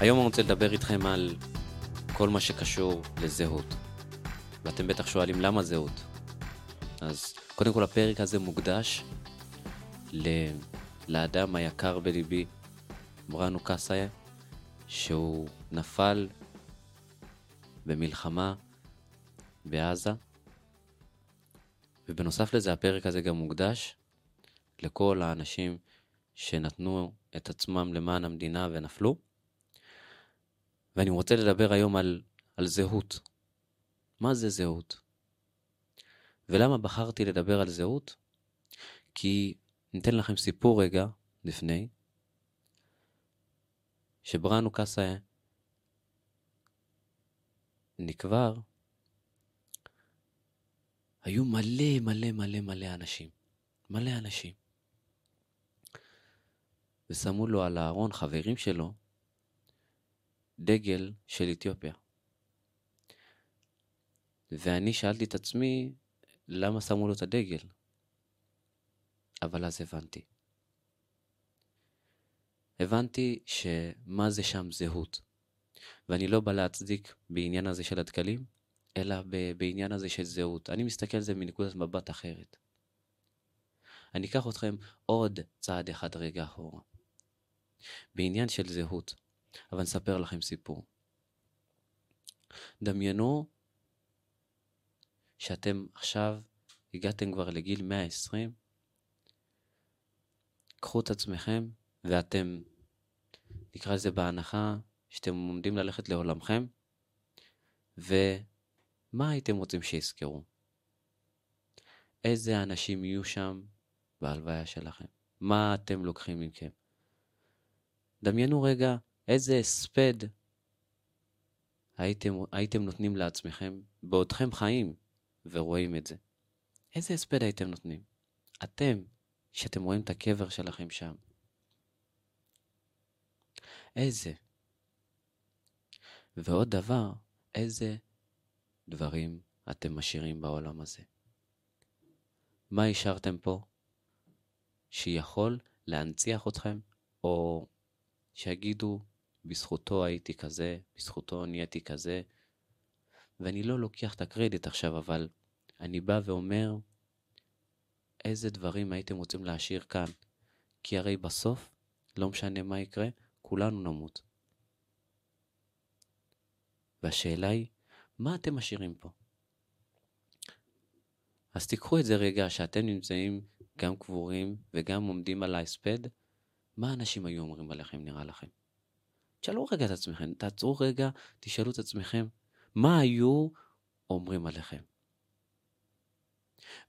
היום אני רוצה לדבר איתכם על כל מה שקשור לזהות. ואתם בטח שואלים למה זהות. אז קודם כל הפרק הזה מוקדש ל... לאדם היקר בליבי, בראנו קאסיה, שהוא נפל במלחמה בעזה. ובנוסף לזה הפרק הזה גם מוקדש לכל האנשים שנתנו את עצמם למען המדינה ונפלו. ואני רוצה לדבר היום על, על זהות. מה זה זהות? ולמה בחרתי לדבר על זהות? כי ניתן לכם סיפור רגע לפני, שבראנו קאסה נקבר, היו מלא מלא מלא מלא אנשים. מלא אנשים. ושמו לו על הארון חברים שלו דגל של אתיופיה. ואני שאלתי את עצמי, למה שמו לו את הדגל? אבל אז הבנתי. הבנתי שמה זה שם זהות. ואני לא בא להצדיק בעניין הזה של הדגלים, אלא בעניין הזה של זהות. אני מסתכל על זה מנקודת מבט אחרת. אני אקח אתכם עוד צעד אחד רגע אחורה. בעניין של זהות, אבל נספר לכם סיפור. דמיינו שאתם עכשיו הגעתם כבר לגיל 120, קחו את עצמכם ואתם, נקרא לזה בהנחה, שאתם עומדים ללכת לעולמכם, ומה הייתם רוצים שיזכרו? איזה אנשים יהיו שם בהלוויה שלכם? מה אתם לוקחים מכם? דמיינו רגע איזה הספד הייתם, הייתם נותנים לעצמכם בעודכם חיים ורואים את זה. איזה הספד הייתם נותנים? אתם, שאתם רואים את הקבר שלכם שם. איזה. ועוד דבר, איזה דברים אתם משאירים בעולם הזה. מה השארתם פה שיכול להנציח אתכם, או שיגידו, בזכותו הייתי כזה, בזכותו נהייתי כזה, ואני לא לוקח את הקרדיט עכשיו, אבל אני בא ואומר, איזה דברים הייתם רוצים להשאיר כאן? כי הרי בסוף, לא משנה מה יקרה, כולנו נמות. והשאלה היא, מה אתם משאירים פה? אז תיקחו את זה רגע שאתם נמצאים גם קבורים וגם עומדים על ההספד, מה אנשים היו אומרים עליכם נראה לכם? תשאלו רגע את עצמכם, תעצרו רגע, תשאלו את עצמכם, מה היו אומרים עליכם?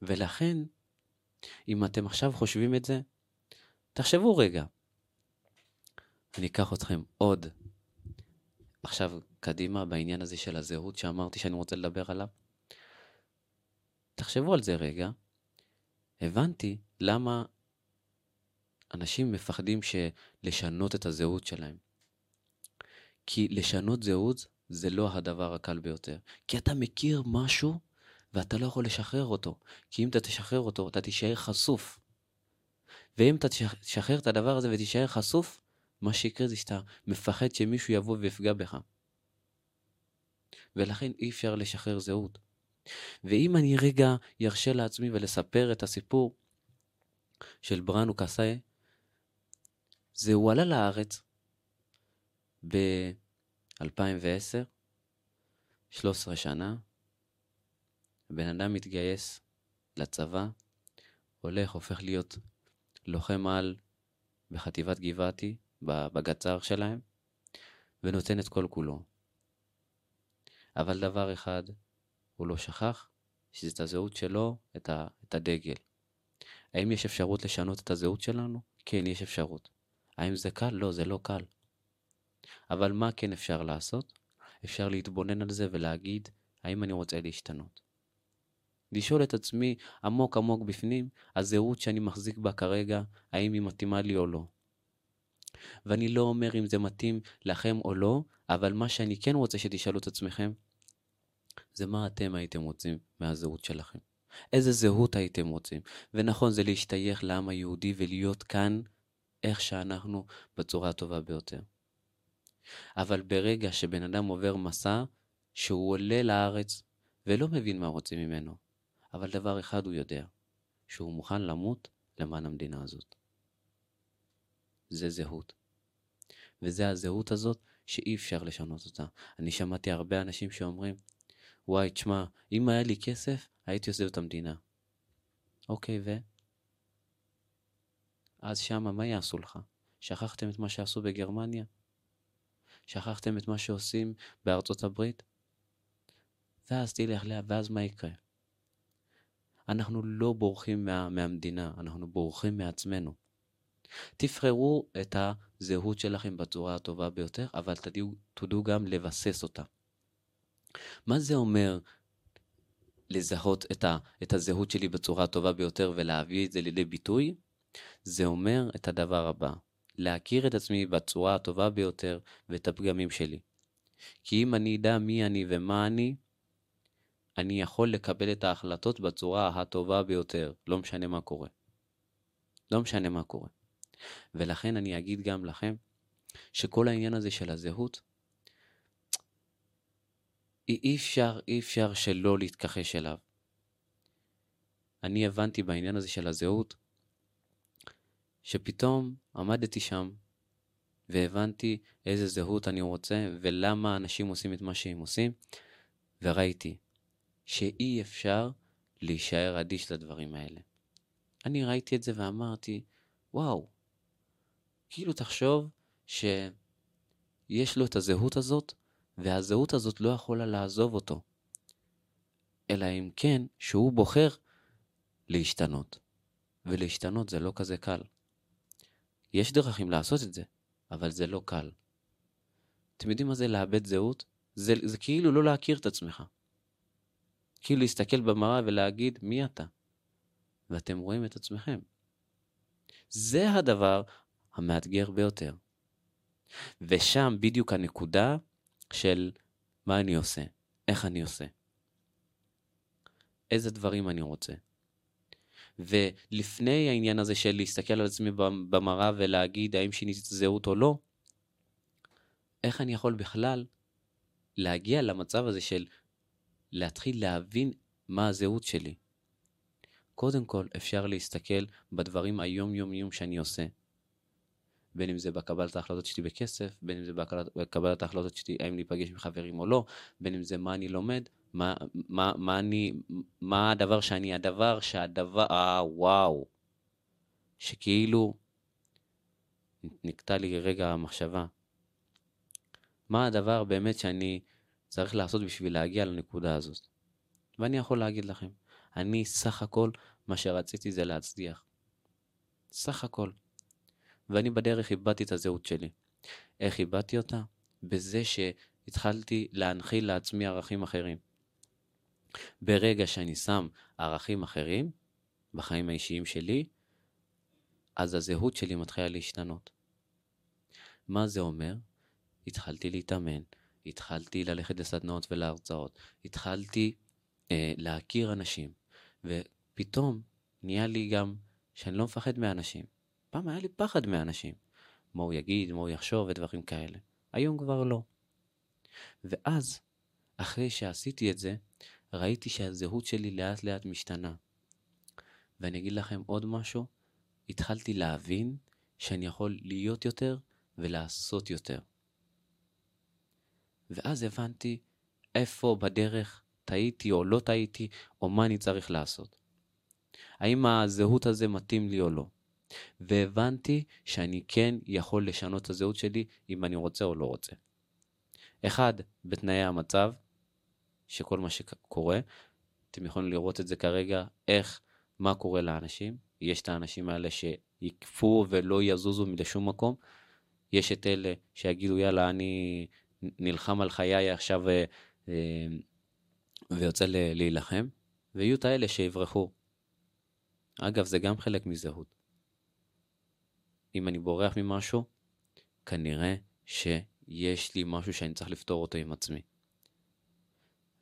ולכן, אם אתם עכשיו חושבים את זה, תחשבו רגע. אני אקח אתכם עוד עכשיו קדימה בעניין הזה של הזהות שאמרתי שאני רוצה לדבר עליו. תחשבו על זה רגע. הבנתי למה אנשים מפחדים לשנות את הזהות שלהם. כי לשנות זהות זה לא הדבר הקל ביותר. כי אתה מכיר משהו ואתה לא יכול לשחרר אותו. כי אם אתה תשחרר אותו, אתה תישאר חשוף. ואם אתה תשחרר את הדבר הזה ותישאר חשוף, מה שיקרה זה שאתה מפחד שמישהו יבוא ויפגע בך. ולכן אי אפשר לשחרר זהות. ואם אני רגע ירשה לעצמי ולספר את הסיפור של בראנו קסאי, זה הוא עלה לארץ ב-2010, 13 שנה, הבן אדם מתגייס לצבא, הולך, הופך להיות לוחם על בחטיבת גבעתי, בגצר שלהם, ונותן את כל כולו. אבל דבר אחד הוא לא שכח, שזה את הזהות שלו, את, ה, את הדגל. האם יש אפשרות לשנות את הזהות שלנו? כן, יש אפשרות. האם זה קל? לא, זה לא קל. אבל מה כן אפשר לעשות? אפשר להתבונן על זה ולהגיד, האם אני רוצה להשתנות? לשאול את עצמי עמוק עמוק בפנים, הזהות שאני מחזיק בה כרגע, האם היא מתאימה לי או לא. ואני לא אומר אם זה מתאים לכם או לא, אבל מה שאני כן רוצה שתשאלו את עצמכם, זה מה אתם הייתם רוצים מהזהות שלכם. איזה זהות הייתם רוצים. ונכון, זה להשתייך לעם היהודי ולהיות כאן איך שאנחנו בצורה הטובה ביותר. אבל ברגע שבן אדם עובר מסע, שהוא עולה לארץ ולא מבין מה רוצים ממנו, אבל דבר אחד הוא יודע, שהוא מוכן למות למען המדינה הזאת. זה זהות. וזה הזהות הזאת שאי אפשר לשנות אותה. אני שמעתי הרבה אנשים שאומרים, וואי, תשמע, אם היה לי כסף, הייתי עוזב את המדינה. אוקיי, ו? אז שמה, מה יעשו לך? שכחתם את מה שעשו בגרמניה? שכחתם את מה שעושים בארצות הברית? ואז תלך לה, ואז מה יקרה? אנחנו לא בורחים מה, מהמדינה, אנחנו בורחים מעצמנו. תבחרו את הזהות שלכם בצורה הטובה ביותר, אבל תדעו, תדעו גם לבסס אותה. מה זה אומר לזהות את, ה, את הזהות שלי בצורה הטובה ביותר ולהביא את זה לידי ביטוי? זה אומר את הדבר הבא, להכיר את עצמי בצורה הטובה ביותר ואת הפגמים שלי. כי אם אני אדע מי אני ומה אני, אני יכול לקבל את ההחלטות בצורה הטובה ביותר, לא משנה מה קורה. לא משנה מה קורה. ולכן אני אגיד גם לכם, שכל העניין הזה של הזהות, אי אפשר, אי אפשר שלא להתכחש אליו. אני הבנתי בעניין הזה של הזהות, שפתאום עמדתי שם והבנתי איזה זהות אני רוצה ולמה אנשים עושים את מה שהם עושים, וראיתי שאי אפשר להישאר אדיש לדברים האלה. אני ראיתי את זה ואמרתי, וואו, כאילו תחשוב שיש לו את הזהות הזאת, והזהות הזאת לא יכולה לעזוב אותו. אלא אם כן שהוא בוחר להשתנות. ולהשתנות זה לא כזה קל. יש דרכים לעשות את זה, אבל זה לא קל. אתם יודעים מה זה לאבד זהות? זה, זה כאילו לא להכיר את עצמך. כאילו להסתכל במראה ולהגיד מי אתה. ואתם רואים את עצמכם. זה הדבר המאתגר ביותר. ושם בדיוק הנקודה של מה אני עושה, איך אני עושה, איזה דברים אני רוצה. ולפני העניין הזה של להסתכל על עצמי במראה ולהגיד האם שיניתי את הזהות או לא, איך אני יכול בכלל להגיע למצב הזה של להתחיל להבין מה הזהות שלי. קודם כל, אפשר להסתכל בדברים היומיומיים שאני עושה. בין אם זה בקבלת ההחלטות שלי בכסף, בין אם זה בקבלת ההחלטות שלי האם להיפגש עם חברים או לא, בין אם זה מה אני לומד, מה, מה, מה אני, מה הדבר שאני, הדבר שהדבר, אה, וואו, שכאילו נקטע לי רגע המחשבה. מה הדבר באמת שאני צריך לעשות בשביל להגיע לנקודה הזאת? ואני יכול להגיד לכם, אני סך הכל, מה שרציתי זה להצליח. סך הכל. ואני בדרך איבדתי את הזהות שלי. איך איבדתי אותה? בזה שהתחלתי להנחיל לעצמי ערכים אחרים. ברגע שאני שם ערכים אחרים בחיים האישיים שלי, אז הזהות שלי מתחילה להשתנות. מה זה אומר? התחלתי להתאמן, התחלתי ללכת לסדנאות ולהרצאות, התחלתי אה, להכיר אנשים, ופתאום נהיה לי גם שאני לא מפחד מאנשים. פעם היה לי פחד מאנשים. מה הוא יגיד, מה הוא יחשוב ודברים כאלה. היום כבר לא. ואז, אחרי שעשיתי את זה, ראיתי שהזהות שלי לאט לאט משתנה. ואני אגיד לכם עוד משהו, התחלתי להבין שאני יכול להיות יותר ולעשות יותר. ואז הבנתי איפה בדרך טעיתי או לא טעיתי, או מה אני צריך לעשות. האם הזהות הזה מתאים לי או לא. והבנתי שאני כן יכול לשנות את הזהות שלי אם אני רוצה או לא רוצה. אחד, בתנאי המצב, שכל מה שקורה, אתם יכולים לראות את זה כרגע, איך, מה קורה לאנשים. יש את האנשים האלה שיקפו ולא יזוזו לשום מקום. יש את אלה שיגידו, יאללה, אני נלחם על חיי עכשיו אה, אה, ויוצא להילחם, ויהיו את האלה שיברחו. אגב, זה גם חלק מזהות. אם אני בורח ממשהו, כנראה שיש לי משהו שאני צריך לפתור אותו עם עצמי.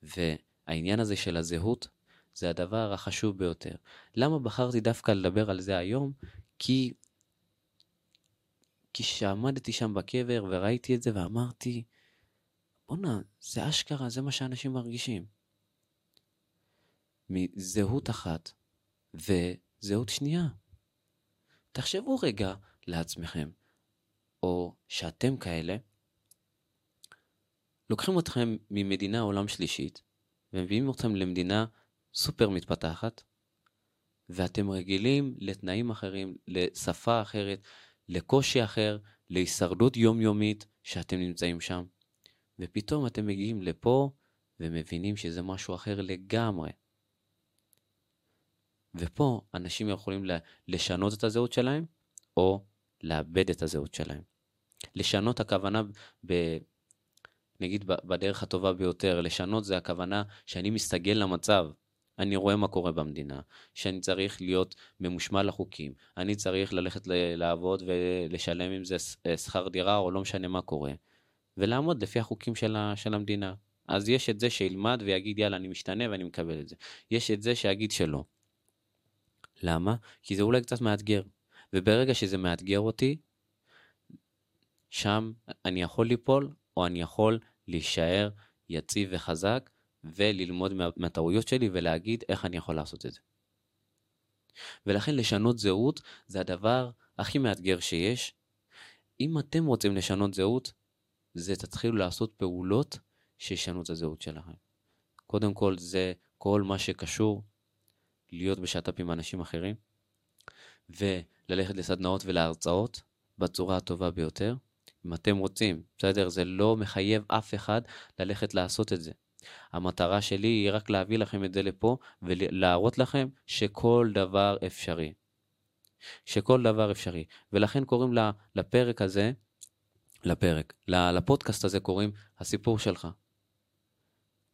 והעניין הזה של הזהות זה הדבר החשוב ביותר. למה בחרתי דווקא לדבר על זה היום? כי כשעמדתי שם בקבר וראיתי את זה ואמרתי, בואנה, זה אשכרה, זה מה שאנשים מרגישים. מזהות אחת וזהות שנייה. תחשבו רגע לעצמכם, או שאתם כאלה, לוקחים אתכם ממדינה עולם שלישית, ומביאים אתכם למדינה סופר מתפתחת, ואתם רגילים לתנאים אחרים, לשפה אחרת, לקושי אחר, להישרדות יומיומית שאתם נמצאים שם, ופתאום אתם מגיעים לפה ומבינים שזה משהו אחר לגמרי. ופה אנשים יכולים לשנות את הזהות שלהם, או לאבד את הזהות שלהם. לשנות הכוונה, ב, נגיד בדרך הטובה ביותר, לשנות זה הכוונה שאני מסתגל למצב. אני רואה מה קורה במדינה, שאני צריך להיות ממושמע לחוקים, אני צריך ללכת לעבוד ולשלם עם זה אה, שכר דירה או לא משנה מה קורה, ולעמוד לפי החוקים של, ה, של המדינה. אז יש את זה שילמד ויגיד יאללה אני משתנה ואני מקבל את זה. יש את זה שיגיד שלא. למה? כי זה אולי קצת מאתגר. וברגע שזה מאתגר אותי, שם אני יכול ליפול, או אני יכול להישאר יציב וחזק, וללמוד מה, מהטעויות שלי ולהגיד איך אני יכול לעשות את זה. ולכן לשנות זהות זה הדבר הכי מאתגר שיש. אם אתם רוצים לשנות זהות, זה תתחילו לעשות פעולות שישנו את הזהות שלכם. קודם כל זה כל מה שקשור להיות בשת"פ עם אנשים אחרים, וללכת לסדנאות ולהרצאות בצורה הטובה ביותר. אם אתם רוצים, בסדר? זה לא מחייב אף אחד ללכת לעשות את זה. המטרה שלי היא רק להביא לכם את זה לפה ולהראות לכם שכל דבר אפשרי. שכל דבר אפשרי. ולכן קוראים לפרק הזה, לפרק, לפודקאסט הזה קוראים הסיפור שלך.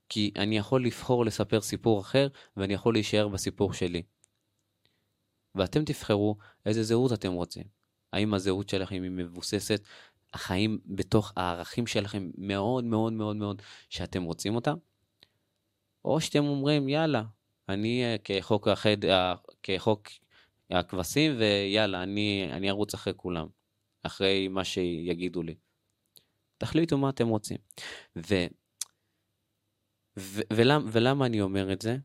כי אני יכול לבחור לספר סיפור אחר, ואני יכול להישאר בסיפור שלי. ואתם תבחרו איזה זהות אתם רוצים. האם הזהות שלכם היא מבוססת החיים בתוך הערכים שלכם מאוד מאוד מאוד מאוד שאתם רוצים אותם? או שאתם אומרים יאללה, אני אה, כחוק, החד, אה, כחוק הכבשים ויאללה, אני, אני ארוץ אחרי כולם, אחרי מה שיגידו לי. תחליטו מה אתם רוצים. ו, ו, ולמ, ולמה אני אומר את זה?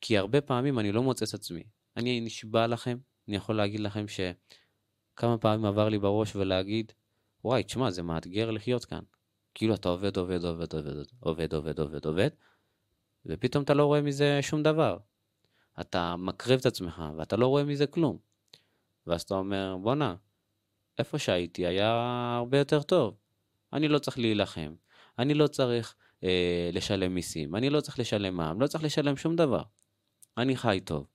כי הרבה פעמים אני לא מוצא את עצמי. אני נשבע לכם, אני יכול להגיד לכם שכמה פעמים עבר לי בראש ולהגיד, וואי, תשמע, זה מאתגר לחיות כאן. כאילו אתה עובד, עובד, עובד, עובד, עובד, עובד, עובד, עובד, ופתאום אתה לא רואה מזה שום דבר. אתה מקריב את עצמך, ואתה לא רואה מזה כלום. ואז אתה אומר, בואנה, איפה שהייתי היה הרבה יותר טוב. אני לא צריך להילחם, אני לא צריך אה, לשלם מיסים, אני לא צריך לשלם מע"מ, לא צריך לשלם שום דבר. אני חי טוב.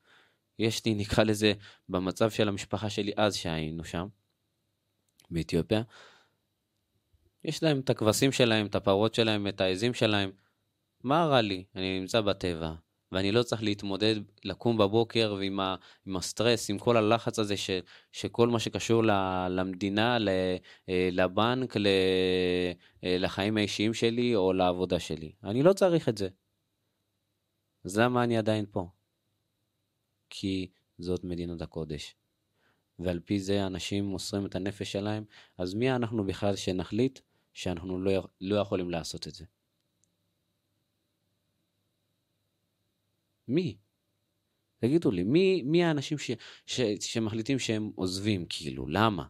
יש לי, נקרא לזה, במצב של המשפחה שלי אז שהיינו שם, באתיופיה, יש להם את הכבשים שלהם, את הפרות שלהם, את העזים שלהם. מה רע לי? אני נמצא בטבע, ואני לא צריך להתמודד, לקום בבוקר ועם ה, עם הסטרס, עם כל הלחץ הזה ש, שכל מה שקשור ל, למדינה, ל, אה, לבנק, ל, אה, לחיים האישיים שלי או לעבודה שלי. אני לא צריך את זה. אז למה אני עדיין פה? כי זאת מדינת הקודש. ועל פי זה אנשים מוסרים את הנפש שלהם, אז מי אנחנו בכלל שנחליט שאנחנו לא, לא יכולים לעשות את זה? מי? תגידו לי, מי, מי האנשים ש, ש, שמחליטים שהם עוזבים, כאילו, למה?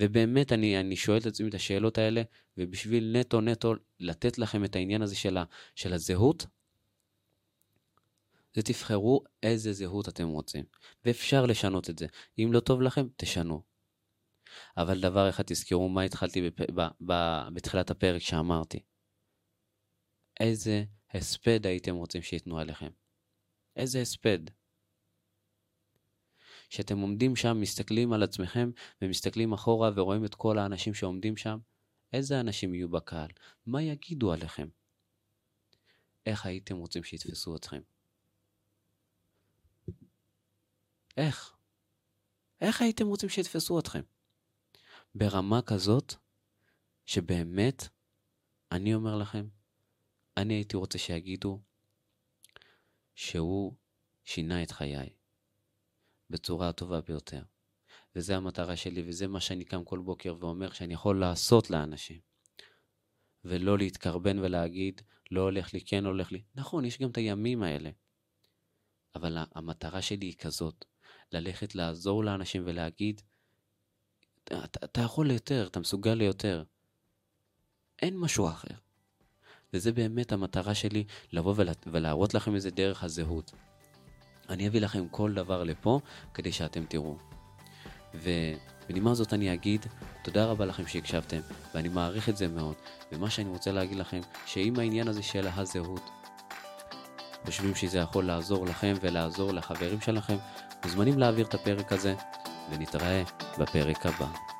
ובאמת אני, אני שואל את עצמי את השאלות האלה, ובשביל נטו נטו לתת לכם את העניין הזה של, ה, של הזהות, זה תבחרו איזה זהות אתם רוצים. ואפשר לשנות את זה. אם לא טוב לכם, תשנו. אבל דבר אחד תזכרו מה התחלתי בפ... ב... ב... בתחילת הפרק שאמרתי. איזה הספד הייתם רוצים שייתנו עליכם? איזה הספד? שאתם עומדים שם, מסתכלים על עצמכם ומסתכלים אחורה ורואים את כל האנשים שעומדים שם, איזה אנשים יהיו בקהל? מה יגידו עליכם? איך הייתם רוצים שיתפסו אתכם? איך? איך הייתם רוצים שיתפסו אתכם? ברמה כזאת, שבאמת, אני אומר לכם, אני הייתי רוצה שיגידו שהוא שינה את חיי בצורה הטובה ביותר. וזה המטרה שלי, וזה מה שאני קם כל בוקר ואומר שאני יכול לעשות לאנשים. ולא להתקרבן ולהגיד, לא הולך לי, כן הולך לי. נכון, יש גם את הימים האלה. אבל המטרה שלי היא כזאת, ללכת לעזור לאנשים ולהגיד, אתה, אתה יכול ליותר, אתה מסוגל ליותר. אין משהו אחר. וזה באמת המטרה שלי, לבוא ולה, ולהראות לכם איזה דרך הזהות. אני אביא לכם כל דבר לפה, כדי שאתם תראו. ובנימה זאת אני אגיד, תודה רבה לכם שהקשבתם, ואני מעריך את זה מאוד. ומה שאני רוצה להגיד לכם, שאם העניין הזה של הזהות, חושבים שזה יכול לעזור לכם ולעזור לחברים שלכם, מוזמנים להעביר את הפרק הזה, ונתראה בפרק הבא.